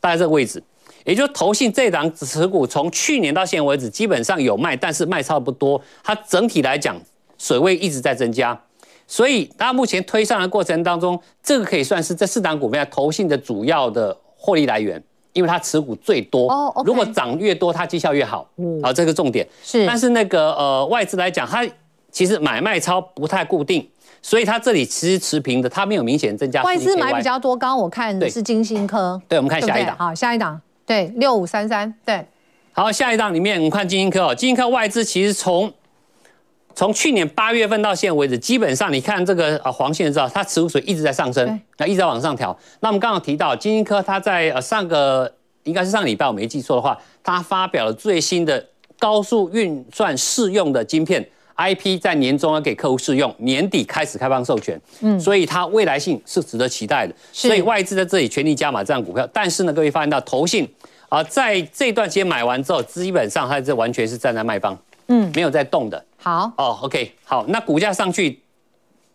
大概这个位置。也就是投信这档持股从去年到现在为止，基本上有卖，但是卖超不多。它整体来讲，水位一直在增加。所以它目前推上的过程当中，这个可以算是这四档股票投信的主要的获利来源，因为它持股最多。哦，oh, okay. 如果涨越多，它绩效越好。嗯，好，这个重点是。但是那个呃外资来讲，它其实买卖超不太固定，所以它这里其实持平的，它没有明显增加。外资买比较多，刚刚我看的是金星科。对，我们看下一档。好，下一档，对，六五三三，对。好，下一档里面我们看晶英科哦，晶英科外资其实从从去年八月份到现在为止，基本上你看这个呃黄线知道它持股水一直在上升，那一直在往上调。那我们刚刚提到晶英科，它在呃上个应该是上个礼拜我没记错的话，它发表了最新的高速运算适用的晶片 IP，在年终要给客户试用，年底开始开放授权。嗯，所以它未来性是值得期待的。所以外资在这里全力加码这样股票，但是呢，各位发现到投信啊，在这段时间买完之后，基本上它这完全是站在卖方。嗯，没有在动的。好哦，OK，好，那股价上去，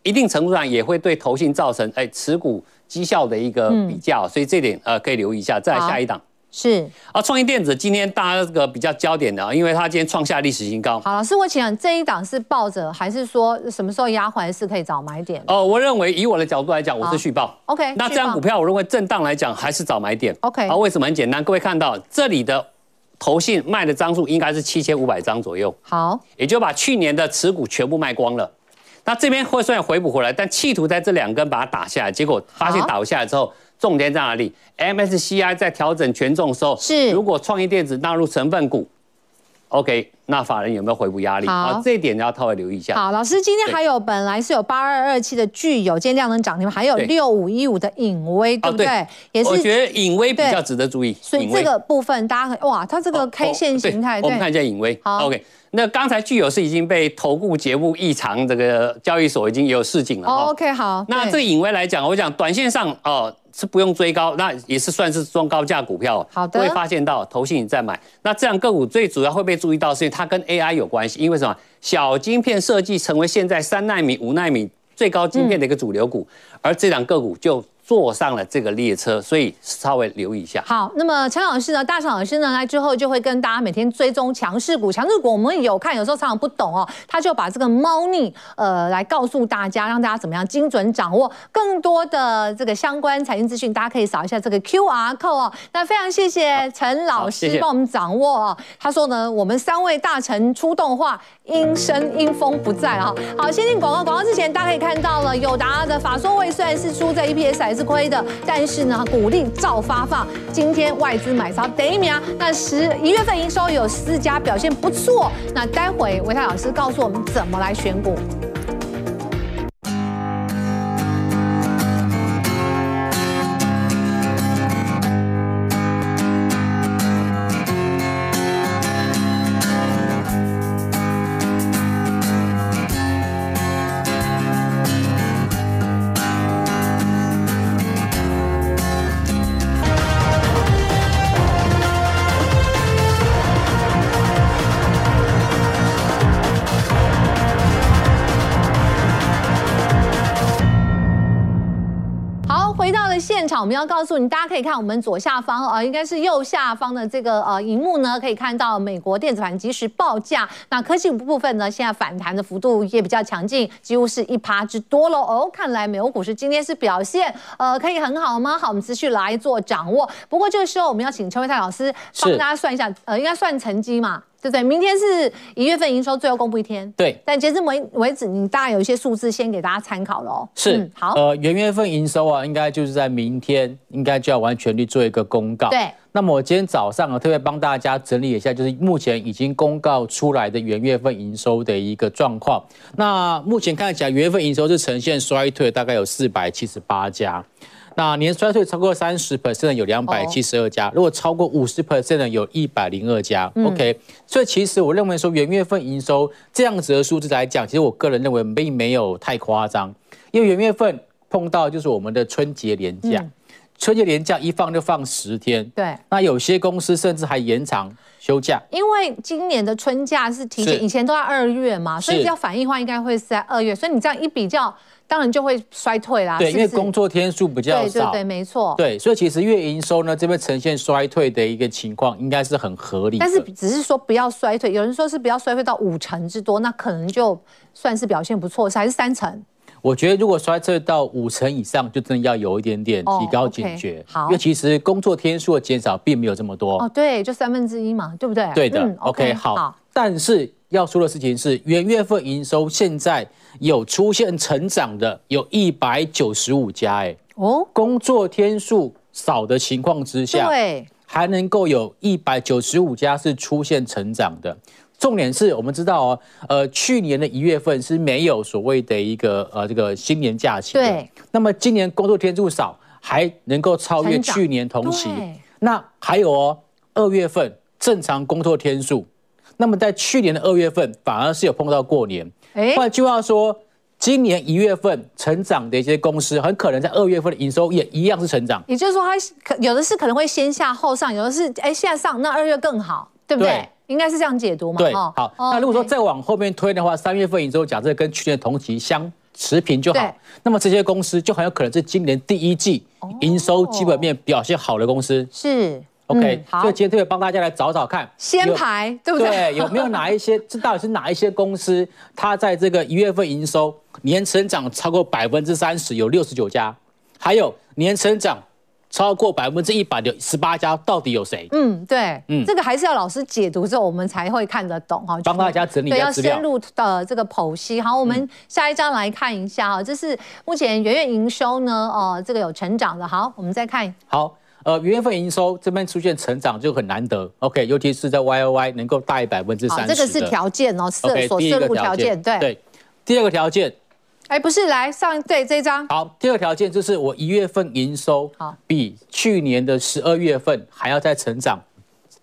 一定程度上也会对投信造成哎持股绩效的一个比较，嗯、所以这点呃可以留意一下。再来下一档是啊，创意电子今天大家这个比较焦点的，因为它今天创下历史新高。好，老师，我请问这一档是抱着，还是说什么时候压回来是可以找买点？哦，我认为以我的角度来讲，我是续报。OK，那这张股票我认为震荡来讲还是找买点。OK，好，为什么很简单？各位看到这里的。投信卖的张数应该是七千五百张左右，好，也就把去年的持股全部卖光了。那这边会虽然回补回来，但企图在这两根把它打下来，结果发现打下来之后，重点在哪里？MSCI 在调整权重的时候，是如果创意电子纳入成分股。OK，那法人有没有回补压力？好，啊，这一点你要特别留意一下。好，老师，今天还有本来是有八二二七的具有，今天量能涨停，还有六五一五的隐威，对不对？对也是，我觉得隐威比较值得注意。所以这个部分大家很哇，它这个 K 线形态，我们看一下隐威。好，OK，那刚才具有是已经被投顾节目异常，这个交易所已经有示警了。OK，好。那这隐威来讲，我讲短线上哦。是不用追高，那也是算是中高价股票。好的，会发现到投信在买。那这样个股最主要会被注意到，是因为它跟 AI 有关系。因为什么？小晶片设计成为现在三纳米、五纳米最高晶片的一个主流股，嗯、而这两个股就。坐上了这个列车，所以稍微留意一下。好，那么陈老师呢？大陈老师呢？来之后就会跟大家每天追踪强势股。强势股我们有看，有时候常常不懂哦，他就把这个猫腻呃来告诉大家，让大家怎么样精准掌握更多的这个相关财经资讯。大家可以扫一下这个 QR code 哦。那非常谢谢陈老师帮我们掌握哦。他说呢，我们三位大臣出动话，阴声阴风不在啊。好，先进广告，广告之前大家可以看到了，友达的法说会虽然是出在 EPS。还是亏的，但是呢，鼓励照发放。今天外资买超等一秒，那十一月份营收有四家表现不错。那待会维泰老师告诉我们怎么来选股。我们要告诉你，大家可以看我们左下方，呃，应该是右下方的这个呃荧幕呢，可以看到美国电子盘即时报价。那科技部分呢，现在反弹的幅度也比较强劲，几乎是一趴之多喽。哦，看来美国股市今天是表现呃可以很好吗？好，我们持续来做掌握。不过这个时候我们要请陈唯泰老师帮大家算一下，呃，应该算成绩嘛。对不对？明天是一月份营收最后公布一天。对，但截至为为止，你大概有一些数字先给大家参考喽。是，嗯、好。呃，元月份营收啊，应该就是在明天，应该就要完全力做一个公告。对。那么我今天早上啊，特别帮大家整理一下，就是目前已经公告出来的元月份营收的一个状况。那目前看起来，元月份营收是呈现衰退，大概有四百七十八家。那年衰退超过三十 percent 的有两百七十二家，如果超过五十 percent 的有一百零二家。嗯、OK，所以其实我认为说元月份营收这样子的数字来讲，其实我个人认为并没有太夸张，因为元月份碰到就是我们的春节连假，嗯、春节连假一放就放十天。对，那有些公司甚至还延长休假，因为今年的春假是提前，以前都在二月嘛，所以要反映的话应该会是在二月，所以你这样一比较。当然就会衰退啦，对，是是因为工作天数比较少，对对对，没错，对，所以其实月营收呢这边呈现衰退的一个情况，应该是很合理。但是只是说不要衰退，有人说是不要衰退到五成之多，那可能就算是表现不错，是还是三成？我觉得如果衰退到五成以上，就真的要有一点点提高警觉。好，因为其实工作天数的减少并没有这么多。哦，对，就三分之一嘛，对不对？对的。OK，好。但是要说的事情是，元月份营收现在有出现成长的，有一百九十五家。哎，哦，工作天数少的情况之下，对，还能够有一百九十五家是出现成长的。重点是我们知道哦，呃，去年的一月份是没有所谓的一个呃这个新年假期的。对。那么今年工作天数少，还能够超越去年同期。那还有哦，二月份正常工作天数，那么在去年的二月份反而是有碰到过年。哎。换句话说，今年一月份成长的一些公司，很可能在二月份的营收也一样是成长。也就是说，它可有的是可能会先下后上，有的是哎现在上，那二月更好，对不对？对应该是这样解读嘛？对，好。那如果说再往后面推的话，三月份营收假设跟去年同期相持平就好。那么这些公司就很有可能是今年第一季营收基本面表现好的公司。是，OK。所以今天特别帮大家来找找看，先排对不对？对，有没有哪一些？这到底是哪一些公司？它在这个一月份营收年成长超过百分之三十，有六十九家，还有年成长。超过百分之一百的十八家到底有谁？嗯，对，嗯，这个还是要老师解读之后，我们才会看得懂哈。帮大家整理一下资料。对，要深入的这个剖析。好，我们下一张来看一下哈，这是目前元月营收呢，哦，这个有成长的。好，我们再看。好，呃，元月份营收这边出现成长就很难得。OK，尤其是在 Y O Y 能够大于百分之三十。这个是条件哦，设所设入条件。对对，第二个条件。哎，不是，来上对这张。好，第二个条件就是我一月份营收好比去年的十二月份还要再成长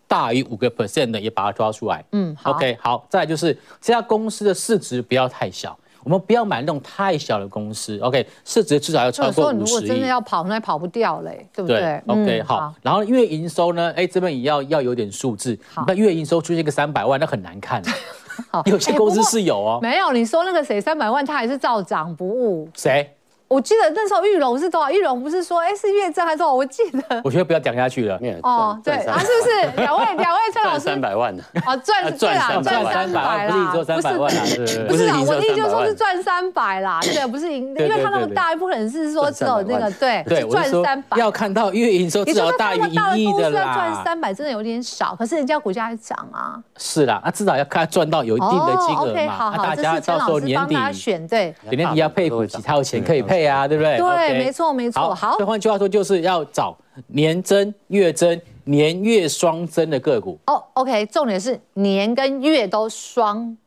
大于五个 percent 的，也把它抓出来。嗯好，OK，好，再来就是这家公司的市值不要太小，我们不要买那种太小的公司。OK，市值至少要超过五十亿。如果真的要跑，那跑不掉嘞，对不对，对？OK，、嗯、好，好。然后月营收呢？哎，这边也要要有点数字。那月营收出现个三百万，那很难看。好有些公司是有哦，没有你说那个谁三百万，他还是照涨不误。谁？我记得那时候玉龙是多少？玉龙不是说哎是月增还是多少？我记得。我觉得不要讲下去了。哦，对啊，是不是？两位 两位蔡老师三百万的啊赚赚啊赚三百啦，不是说三百万啦，不是啊，我的意思就是说是赚三百啦，对，不是赢，因为他那么大，不可能是说只有那个对对赚三百。要看到月营收至少大于一亿的啦。赚三百真的有点少，可是人家股价还涨啊。是啦，那至少要看赚到有一定的金额嘛。那大家到时候年底选对，年底要配股，其他有钱可以配啊，对不对？对。对，没错，没错。好，所以换句话说，就是要找年增、月增、年月双增的个股。哦，OK，重点是年跟月都双，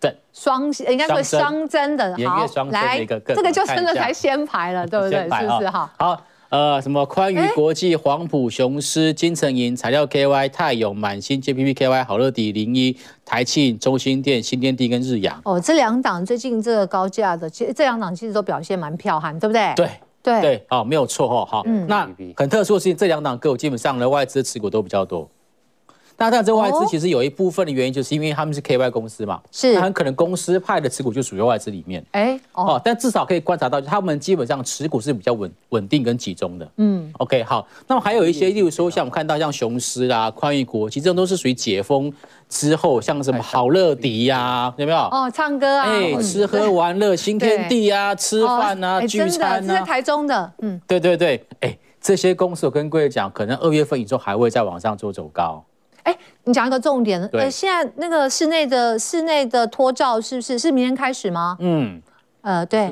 增，双应该说双增的。年月双增的一个个股，这个就真的才先排了，对不对？是不是？哈，好，呃，什么宽裕国际、黄埔雄狮、金城银、材料 KY、泰永、满星、JPP KY、好乐迪、零一、台庆、中兴店、新天地跟日阳。哦，这两档最近这个高价的，其实这两档其实都表现蛮彪悍，对不对？对。对对，哦，没有错哈，好，嗯、那很特殊的是这两档个股基本上呢，外资持股都比较多。那但这外资其实有一部分的原因，就是因为他们是 KY 公司嘛，是，那很可能公司派的持股就属于外资里面，哎，哦，但至少可以观察到，他们基本上持股是比较稳稳定跟集中的，嗯，OK，好，那么还有一些，例如说像我们看到像雄狮啦、宽裕国际，其实这种都是属于解封之后，像什么好乐迪呀，有没有？哦，唱歌啊，哎，吃喝玩乐，新天地啊，吃饭啊，聚餐啊，是台中的，嗯，对对对，哎，这些公司我跟各位讲，可能二月份以后还会再往上做走高。哎，你讲一个重点，呃，现在那个室内的室内的脱罩是不是是明天开始吗？嗯，呃，对，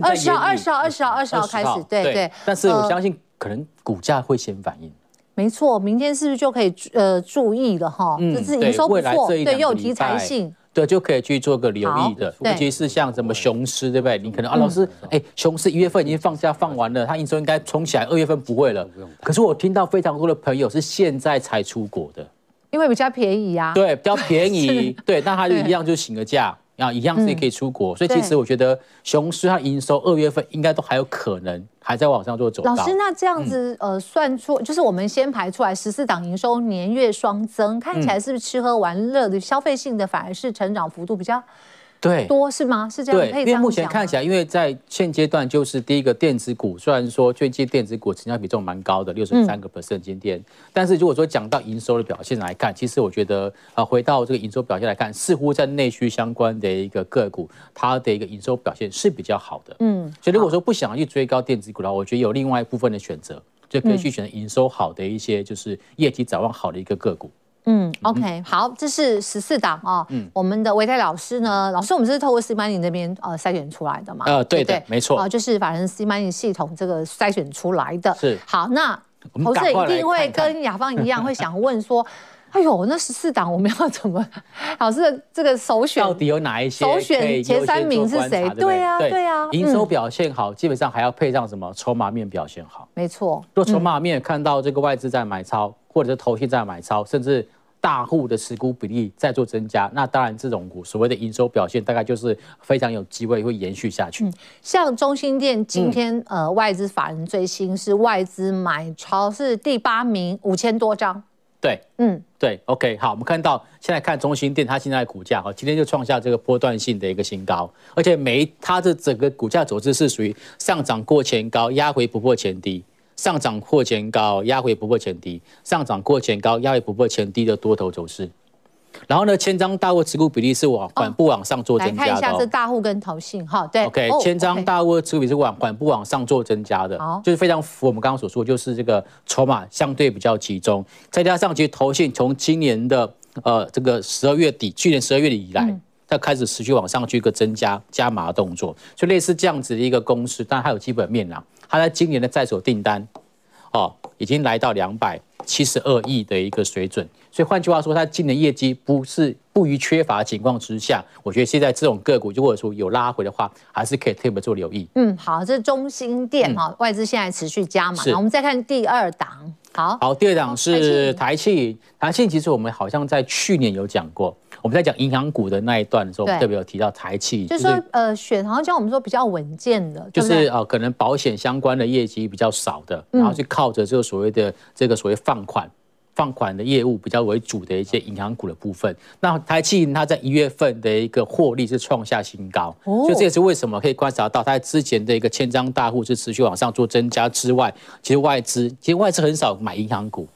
二十号、二十号、二十号、二十号开始，对对。但是我相信可能股价会先反应。没错，明天是不是就可以呃注意了哈？嗯，这是营收不错，对，又有题材性，对，就可以去做个留意的。尤其是像什么雄狮，对不对？你可能啊，老师，哎，雄狮一月份已经放假放完了，它营收应该冲起来，二月份不会了。可是我听到非常多的朋友是现在才出国的。因为比较便宜呀、啊，对，比较便宜，是。对，那他就一样就请个假，然后一样是也可以出国，嗯、所以其实我觉得雄狮它营收二月份应该都还有可能还在往上做走。老师，那这样子、嗯、呃算出，就是我们先排出来十四档营收年月双增，看起来是不是吃喝玩乐的消费性的反而是成长幅度比较对，多是吗？是这样，因为目前看起来，因为在现阶段就是第一个电子股，虽然说最近电子股成交比重蛮高的，六十三个 percent 今天，嗯、但是如果说讲到营收的表现来看，其实我觉得啊，回到这个营收表现来看，似乎在内需相关的一个个股，它的一个营收表现是比较好的。嗯，所以如果说不想要去追高电子股的话，我觉得有另外一部分的选择，就可以去选择营收好的一些，就是业绩展望好的一个个股。嗯，OK，好，这是十四档啊。嗯，我们的维泰老师呢，老师，我们是透过 C Money 那边呃筛选出来的嘛？呃，对的，没错。啊，就是法人 C Money 系统这个筛选出来的。是。好，那投资人一定会跟雅芳一样，会想问说，哎呦，那十四档我们要怎么？老师的这个首选到底有哪一些？首选前三名是谁？对呀，对呀。营收表现好，基本上还要配上什么？筹码面表现好。没错。若筹码面看到这个外资在买超，或者是投信在买超，甚至大户的持股比例在做增加，那当然这种股所谓的营收表现大概就是非常有机会会延续下去。嗯、像中兴电今天、嗯、呃外资法人最新是外资买超是第八名五千多张。对，嗯，对，OK，好，我们看到现在看中心店它现在的股价哈，今天就创下这个波段性的一个新高，而且每它的整个股价走势是属于上涨过前高，压回不破前低。上涨过前高，压回不破前低；上涨过前高，压回不破前低的多头走势。然后呢，千张大户持股比例是往缓步往上做增加的。来看一下这大户跟投信哈，对。OK，千张大户持股比例是往缓步往上做增加的，就是非常符合我们刚刚所说，就是这个筹码相对比较集中，再加上其实投信从今年的呃这个十二月底，去年十二月底以来，它开始持续往上去一个增加加码的动作，就类似这样子的一个公式，但它有基本面啦。它在今年的在手订单，哦，已经来到两百七十二亿的一个水准。所以换句话说，它今年业绩不是不予缺乏情况之下，我觉得现在这种个股，如果说有拉回的话，还是可以特别做留意。嗯，好，这是中心店哈，外资现在持续加码。是。我们再看第二档，好，好，第二档是台气。台气其实我们好像在去年有讲过。我们在讲银行股的那一段的时候，特别有提到台企，就是说，呃，选好像像我们说比较稳健的，就是呃，可能保险相关的业绩比较少的，然后去靠着这个所谓的这个所谓放款、放款的业务比较为主的一些银行股的部分。那台企它在一月份的一个获利是创下新高，所以这也是为什么可以观察到它之前的一个千张大户是持续往上做增加之外，其实外资其实外资很少买银行股。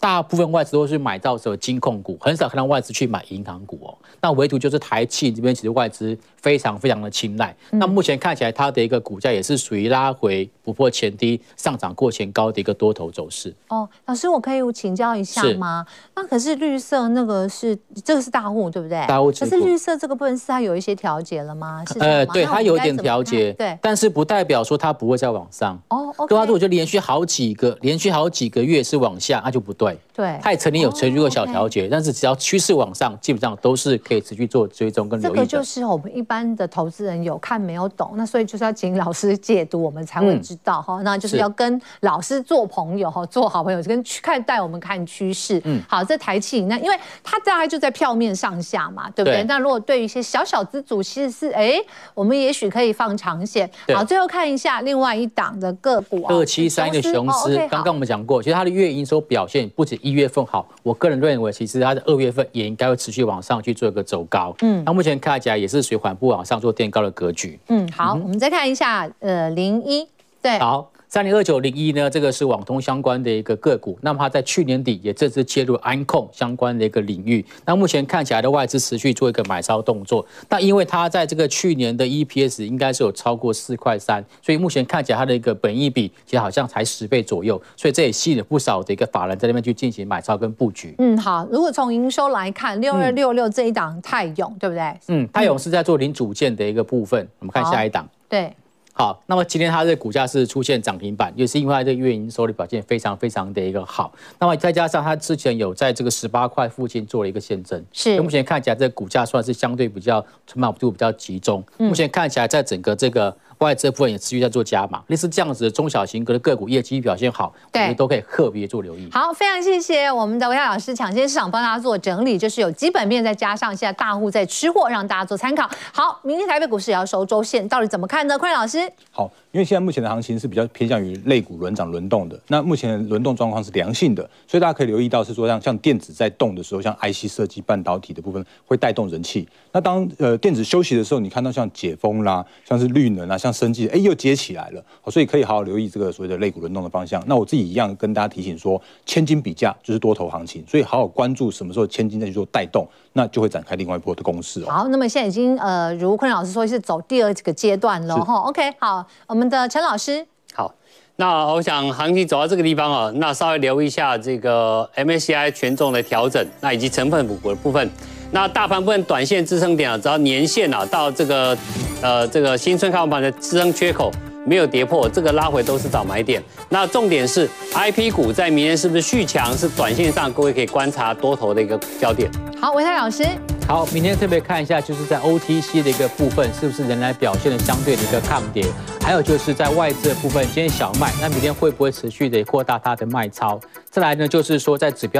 大部分外资都是买到什么金控股，很少看到外资去买银行股哦。那唯独就是台企这边，其实外资非常非常的青睐。嗯、那目前看起来，它的一个股价也是属于拉回不破前低，上涨过前高的一个多头走势。哦，老师，我可以请教一下吗？那可是绿色那个是这个是大户对不对？大户。可是绿色这个部分是它有一些调节了吗？是吗？呃，对，它有一点调节，对，但是不代表说它不会再往上。哦，OK。如果就连续好几个连续好几个月是往下，那就不对。对，它也曾经有持续过小调节，但是只要趋势往上，基本上都是可以持续做追踪跟留意的。这个就是我们一般的投资人有看没有懂，那所以就是要请老师解读，我们才会知道哈。那就是要跟老师做朋友哈，做好朋友，跟看带我们看趋势。嗯，好，这台气那因为它大概就在票面上下嘛，对不对？那如果对于一些小小资主，其实是哎，我们也许可以放长线。好，最后看一下另外一档的个股，二七三一的雄狮，刚刚我们讲过，其实它的月营收表现不止一月份好，我个人认为，其实它的二月份也应该会持续往上去做一个走高。嗯，那目前看起来也是属于缓步往上做垫高的格局。嗯，好，嗯、我们再看一下，呃，零一，对，好。三零二九零一呢，这个是网通相关的一个个股，那么它在去年底也正式切入安控相关的一个领域。那目前看起来的外资持续做一个买超动作，那因为它在这个去年的 EPS 应该是有超过四块三，所以目前看起来它的一个本益比其实好像才十倍左右，所以这也吸引了不少的一个法人在那边去进行买超跟布局。嗯，好，如果从营收来看，六二六六这一档泰永对不对？嗯，泰永是在做零组件的一个部分，我们看下一档。对。好，那么今天它的股价是出现涨停板，也是因为它这个月营收的表现非常非常的一个好。那么再加上它之前有在这个十八块附近做了一个现增，是。目前看起来这个股价算是相对比较筹码度比较集中。目前看起来在整个这个。外资部分也持续在做加码，类似这样子的中小型格的个股业绩表现好，我们都可以特别做留意。好，非常谢谢我们的吴亚老师抢先市场帮大家做整理，就是有基本面再加上现在大户在吃货，让大家做参考。好，明天台北股市也要收周线，到底怎么看呢？坤老师，好，因为现在目前的行情是比较偏向于类股轮涨轮动的，那目前的轮动状况是良性的，所以大家可以留意到是说像像电子在动的时候，像 IC 设计、半导体的部分会带动人气。那当呃电子休息的时候，你看到像解封啦，像是绿能啊，像生技，哎又接起来了，所以可以好好留意这个所谓的类股轮动的方向。那我自己一样跟大家提醒说，千金比价就是多头行情，所以好好关注什么时候千金再去做带动，那就会展开另外一波的攻势哦。好，那么现在已经呃如坤老师说是走第二个阶段了哈。OK，好，我们的陈老师。好，那我想行情走到这个地方啊，那稍微留意一下这个 MSCI 权重的调整，那以及成分股的部分。那大盘部分短线支撑点啊，只要年线啊到这个呃这个新春开红盘的支撑缺口没有跌破，这个拉回都是找买点。那重点是 IP 股在明天是不是续强？是短线上各位可以观察多头的一个焦点。好，维泰老师。好，明天特别看一下，就是在 OTC 的一个部分，是不是仍然表现的相对的一个抗跌？还有就是在外资的部分，今天小卖，那明天会不会持续的扩大它的卖超？再来呢，就是说在指标。